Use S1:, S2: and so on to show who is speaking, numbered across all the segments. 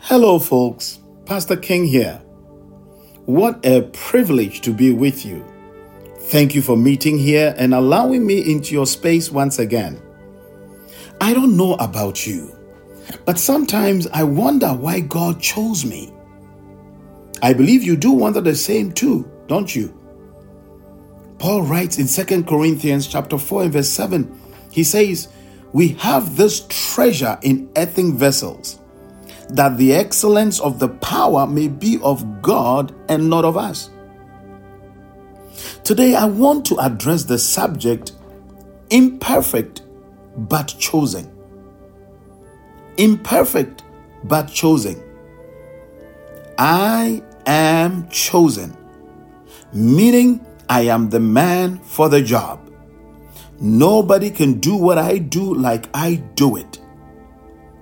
S1: Hello, folks. Pastor King here. What a privilege to be with you. Thank you for meeting here and allowing me into your space once again. I don't know about you, but sometimes I wonder why God chose me. I believe you do wonder the same too, don't you? Paul writes in 2 Corinthians chapter 4 and verse 7, he says, We have this treasure in earthen vessels that the excellence of the power may be of God and not of us. Today, I want to address the subject imperfect but chosen. Imperfect but chosen. I am chosen, meaning I am the man for the job. Nobody can do what I do like I do it.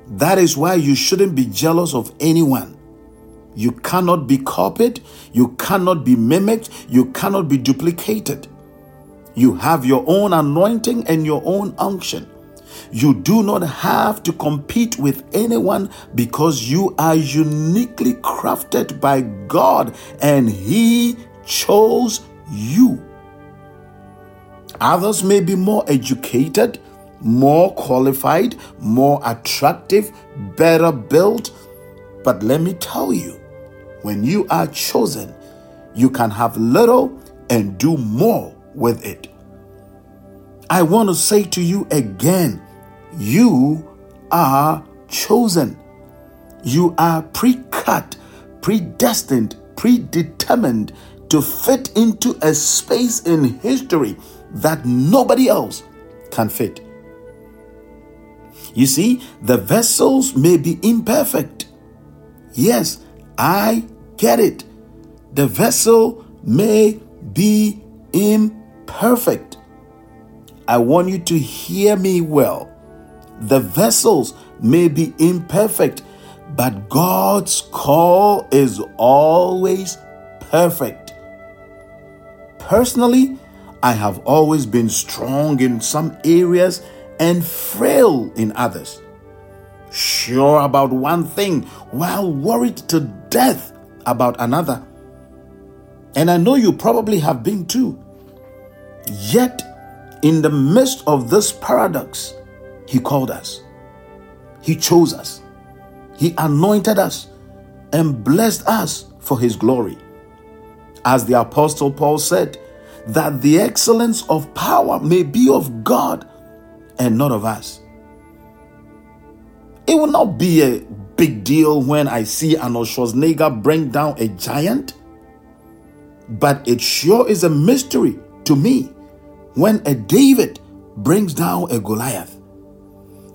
S1: That is why you shouldn't be jealous of anyone. You cannot be copied, you cannot be mimicked, you cannot be duplicated. You have your own anointing and your own unction. You do not have to compete with anyone because you are uniquely crafted by God and He chose you. Others may be more educated, more qualified, more attractive, better built. But let me tell you, when you are chosen, you can have little and do more with it. I want to say to you again you are chosen. You are pre cut, predestined, predetermined to fit into a space in history that nobody else can fit. You see, the vessels may be imperfect. Yes, I get it. The vessel may be imperfect. I want you to hear me well. The vessels may be imperfect, but God's call is always perfect. Personally, I have always been strong in some areas and frail in others. Sure about one thing while worried to death about another. And I know you probably have been too. Yet, in the midst of this paradox, He called us, He chose us, He anointed us, and blessed us for His glory. As the Apostle Paul said, that the excellence of power may be of God and not of us. It will not be a big deal when I see Arnold Schwarzenegger bring down a giant, but it sure is a mystery to me when a David brings down a Goliath.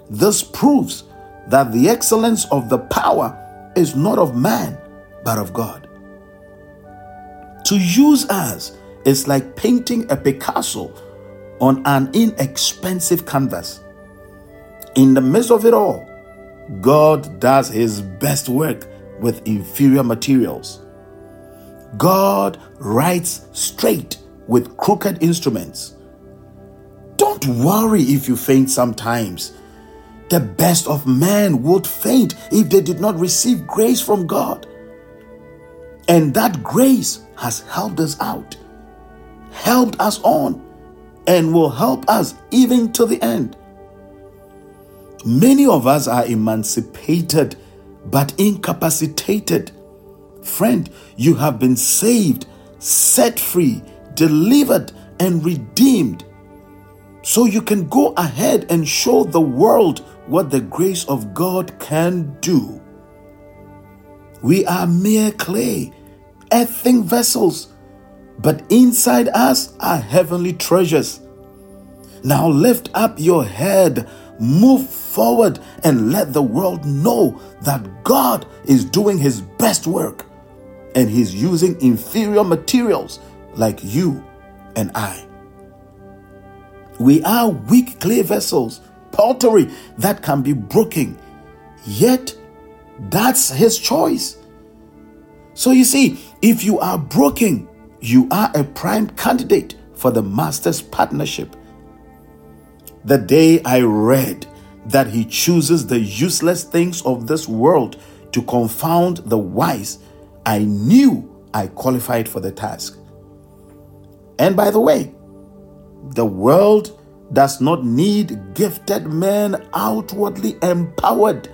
S1: This proves that the excellence of the power is not of man, but of God. To use us is like painting a Picasso on an inexpensive canvas. In the midst of it all, God does his best work with inferior materials. God writes straight with crooked instruments. Don't worry if you faint sometimes. The best of men would faint if they did not receive grace from God. And that grace has helped us out, helped us on and will help us even to the end. Many of us are emancipated but incapacitated. Friend, you have been saved, set free, delivered, and redeemed. So you can go ahead and show the world what the grace of God can do. We are mere clay, earthen vessels but inside us are heavenly treasures. Now lift up your head, move forward, and let the world know that God is doing his best work and he's using inferior materials like you and I. We are weak clay vessels, pottery that can be broken, yet that's his choice. So you see, if you are broken, you are a prime candidate for the Master's partnership. The day I read that He chooses the useless things of this world to confound the wise, I knew I qualified for the task. And by the way, the world does not need gifted men outwardly empowered.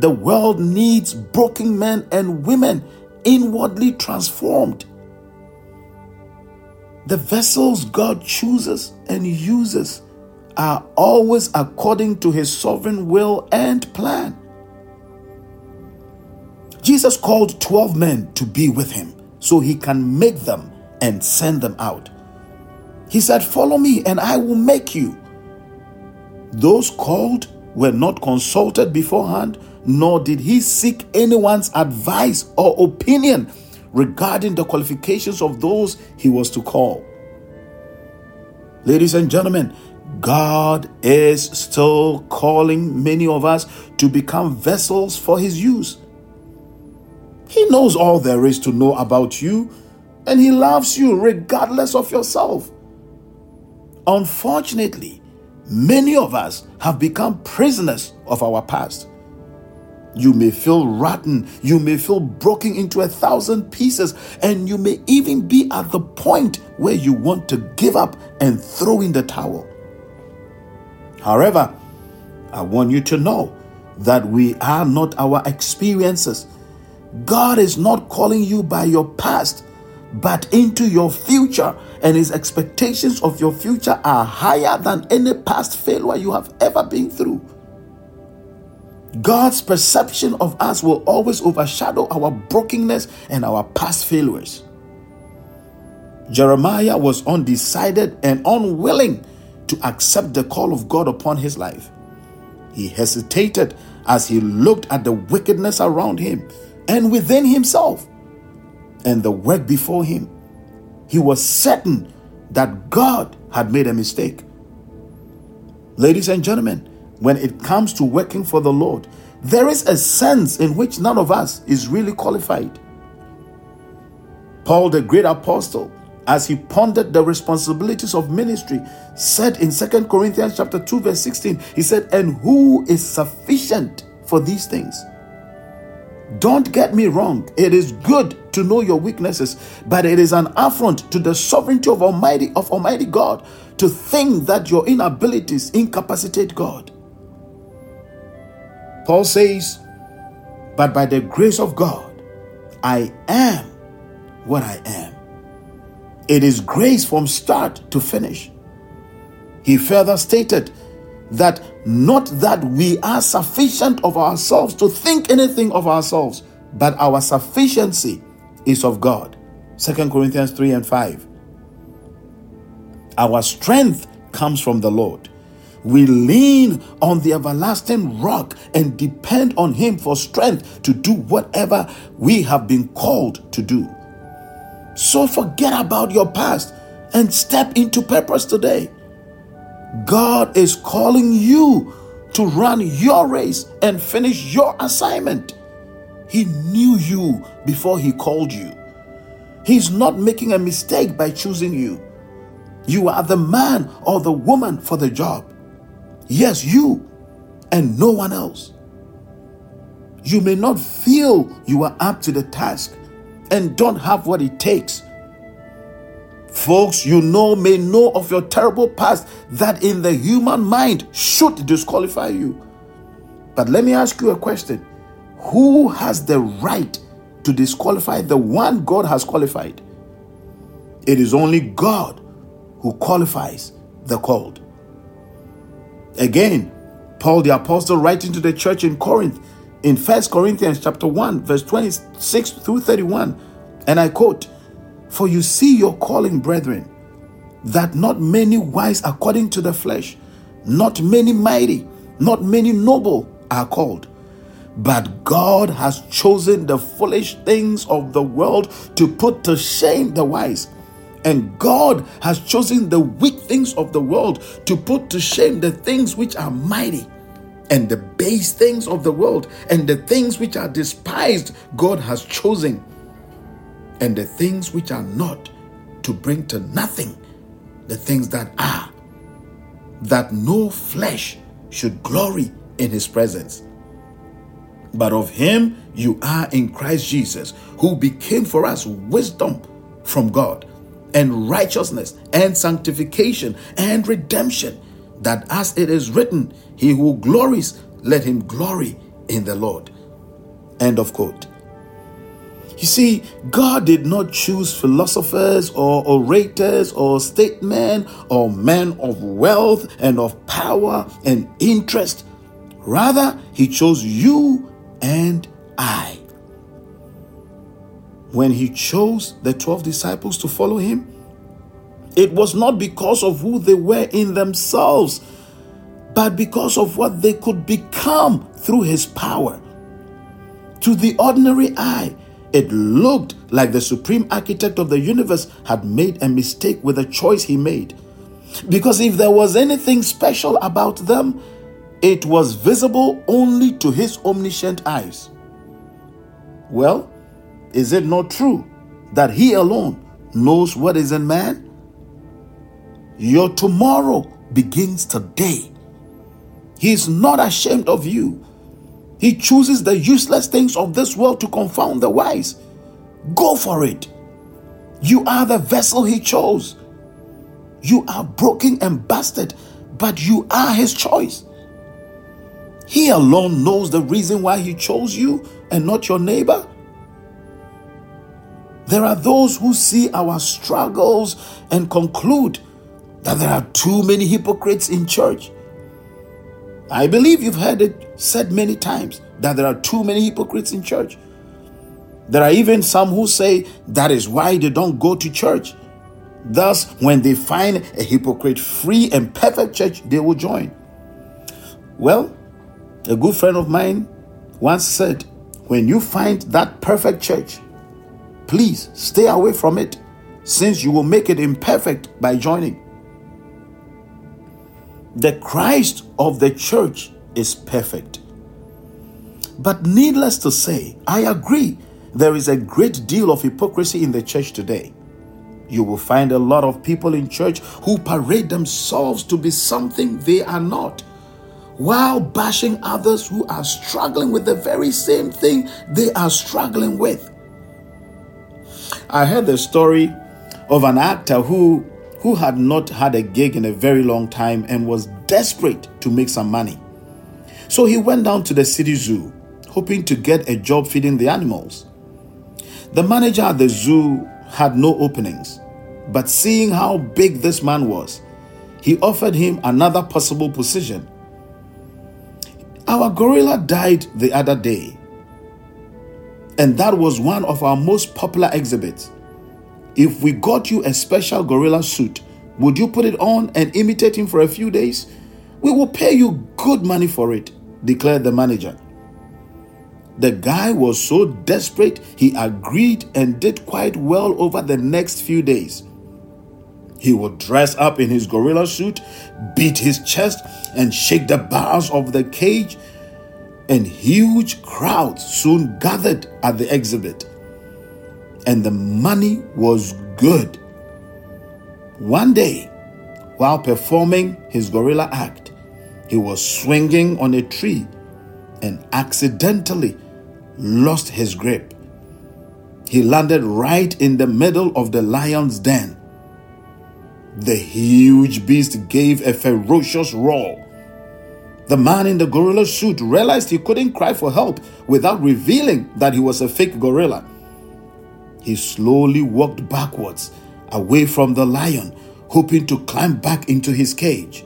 S1: The world needs broken men and women inwardly transformed. The vessels God chooses and uses are always according to his sovereign will and plan. Jesus called 12 men to be with him so he can make them and send them out. He said, Follow me and I will make you. Those called were not consulted beforehand, nor did he seek anyone's advice or opinion regarding the qualifications of those he was to call. Ladies and gentlemen, God is still calling many of us to become vessels for his use. He knows all there is to know about you, and he loves you regardless of yourself. Unfortunately, many of us have become prisoners of our past. You may feel rotten, you may feel broken into a thousand pieces, and you may even be at the point where you want to give up and throw in the towel. However, I want you to know that we are not our experiences. God is not calling you by your past, but into your future, and His expectations of your future are higher than any past failure you have ever been through. God's perception of us will always overshadow our brokenness and our past failures. Jeremiah was undecided and unwilling to accept the call of God upon his life. He hesitated as he looked at the wickedness around him and within himself and the work before him. He was certain that God had made a mistake. Ladies and gentlemen, when it comes to working for the Lord, there is a sense in which none of us is really qualified. Paul, the great apostle, as he pondered the responsibilities of ministry, said in Second Corinthians chapter 2, verse 16, he said, And who is sufficient for these things? Don't get me wrong, it is good to know your weaknesses, but it is an affront to the sovereignty of Almighty of Almighty God to think that your inabilities incapacitate God. Paul says, But by the grace of God, I am what I am. It is grace from start to finish. He further stated that not that we are sufficient of ourselves to think anything of ourselves, but our sufficiency is of God. 2 Corinthians 3 and 5. Our strength comes from the Lord. We lean on the everlasting rock and depend on Him for strength to do whatever we have been called to do. So forget about your past and step into purpose today. God is calling you to run your race and finish your assignment. He knew you before He called you. He's not making a mistake by choosing you. You are the man or the woman for the job. Yes, you and no one else. You may not feel you are up to the task and don't have what it takes Folks you know may know of your terrible past that in the human mind should disqualify you. But let me ask you a question Who has the right to disqualify the one God has qualified? It is only God who qualifies the called. Again, Paul the apostle writing to the church in Corinth in First Corinthians chapter 1 verse 26 through 31 and I quote for you see your calling, brethren, that not many wise according to the flesh, not many mighty, not many noble are called. But God has chosen the foolish things of the world to put to shame the wise. And God has chosen the weak things of the world to put to shame the things which are mighty. And the base things of the world and the things which are despised, God has chosen and the things which are not to bring to nothing the things that are, that no flesh should glory in his presence. but of him you are in Christ Jesus, who became for us wisdom from God, and righteousness, and sanctification, and redemption, that as it is written, He who glories, let him glory in the Lord. End of quote. You see, God did not choose philosophers or orators or statesmen or men of wealth and of power and interest. Rather, He chose you and I. When He chose the 12 disciples to follow Him, it was not because of who they were in themselves, but because of what they could become through His power. To the ordinary eye, it looked like the supreme architect of the universe had made a mistake with the choice he made. Because if there was anything special about them, it was visible only to his omniscient eyes. Well, is it not true that he alone knows what is in man? Your tomorrow begins today. He is not ashamed of you. He chooses the useless things of this world to confound the wise. Go for it. You are the vessel He chose. You are broken and busted, but you are His choice. He alone knows the reason why He chose you and not your neighbor. There are those who see our struggles and conclude that there are too many hypocrites in church. I believe you've heard it said many times that there are too many hypocrites in church. There are even some who say that is why they don't go to church. Thus, when they find a hypocrite free and perfect church, they will join. Well, a good friend of mine once said, When you find that perfect church, please stay away from it, since you will make it imperfect by joining. The Christ of the church is perfect. But needless to say, I agree, there is a great deal of hypocrisy in the church today. You will find a lot of people in church who parade themselves to be something they are not, while bashing others who are struggling with the very same thing they are struggling with. I heard the story of an actor who who had not had a gig in a very long time and was desperate to make some money. So he went down to the city zoo, hoping to get a job feeding the animals. The manager at the zoo had no openings, but seeing how big this man was, he offered him another possible position. Our gorilla died the other day, and that was one of our most popular exhibits. If we got you a special gorilla suit, would you put it on and imitate him for a few days? We will pay you good money for it, declared the manager. The guy was so desperate, he agreed and did quite well over the next few days. He would dress up in his gorilla suit, beat his chest, and shake the bars of the cage, and huge crowds soon gathered at the exhibit and the money was good. One day, while performing his gorilla act, he was swinging on a tree and accidentally lost his grip. He landed right in the middle of the lion's den. The huge beast gave a ferocious roar. The man in the gorilla suit realized he couldn't cry for help without revealing that he was a fake gorilla he slowly walked backwards away from the lion, hoping to climb back into his cage.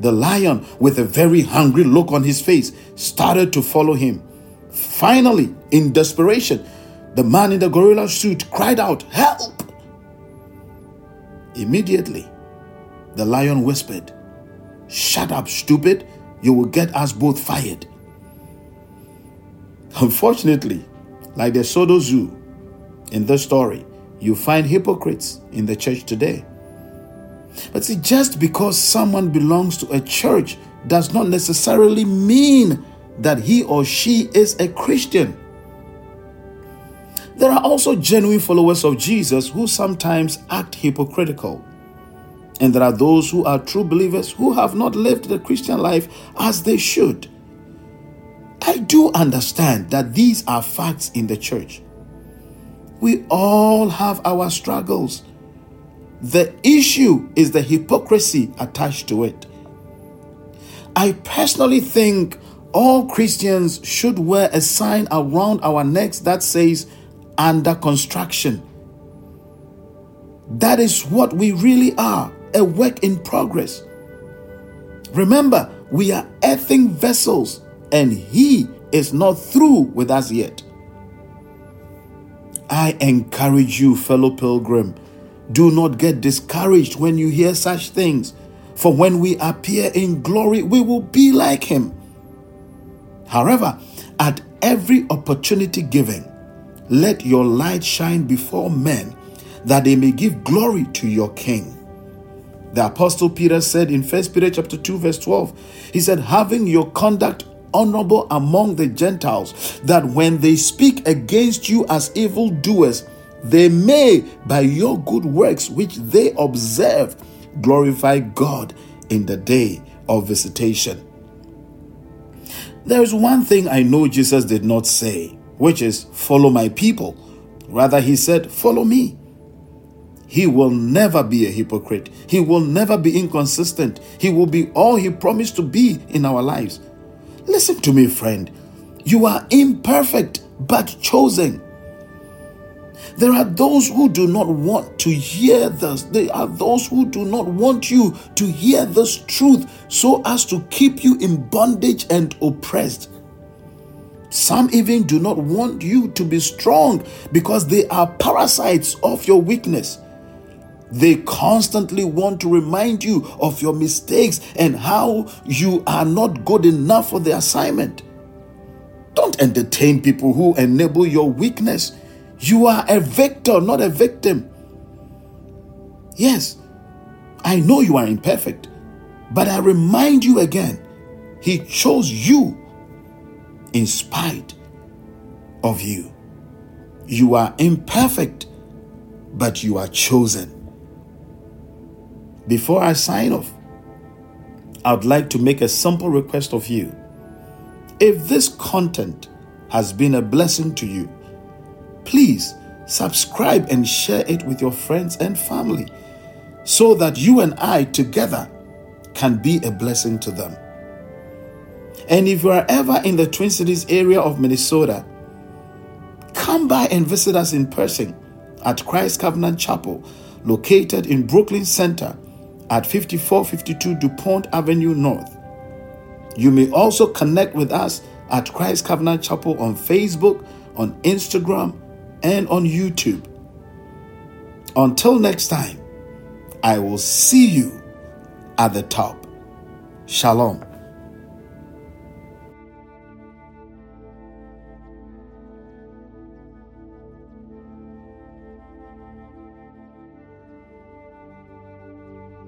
S1: The lion, with a very hungry look on his face, started to follow him. Finally, in desperation, the man in the gorilla suit cried out, Help! Immediately, the lion whispered, Shut up, stupid. You will get us both fired. Unfortunately, like the Sodo Zoo, in this story, you find hypocrites in the church today. But see, just because someone belongs to a church does not necessarily mean that he or she is a Christian. There are also genuine followers of Jesus who sometimes act hypocritical. And there are those who are true believers who have not lived the Christian life as they should. I do understand that these are facts in the church. We all have our struggles. The issue is the hypocrisy attached to it. I personally think all Christians should wear a sign around our necks that says under construction. That is what we really are a work in progress. Remember, we are earthen vessels and He is not through with us yet. I encourage you, fellow pilgrim, do not get discouraged when you hear such things, for when we appear in glory, we will be like Him. However, at every opportunity given, let your light shine before men that they may give glory to your King. The apostle Peter said in 1 Peter chapter 2 verse 12, he said having your conduct honorable among the Gentiles, that when they speak against you as evildoers, they may, by your good works which they observe, glorify God in the day of visitation. There is one thing I know Jesus did not say, which is, Follow my people. Rather, he said, Follow me. He will never be a hypocrite. He will never be inconsistent. He will be all he promised to be in our lives. Listen to me, friend. You are imperfect but chosen. There are those who do not want to hear this. There are those who do not want you to hear this truth so as to keep you in bondage and oppressed. Some even do not want you to be strong because they are parasites of your weakness. They constantly want to remind you of your mistakes and how you are not good enough for the assignment. Don't entertain people who enable your weakness. You are a victor, not a victim. Yes, I know you are imperfect, but I remind you again, He chose you in spite of you. You are imperfect, but you are chosen. Before I sign off, I would like to make a simple request of you. If this content has been a blessing to you, please subscribe and share it with your friends and family so that you and I together can be a blessing to them. And if you are ever in the Twin Cities area of Minnesota, come by and visit us in person at Christ Covenant Chapel, located in Brooklyn Center at 5452 DuPont Avenue North. You may also connect with us at Christ Covenant Chapel on Facebook, on Instagram, and on YouTube. Until next time, I will see you at the top. Shalom.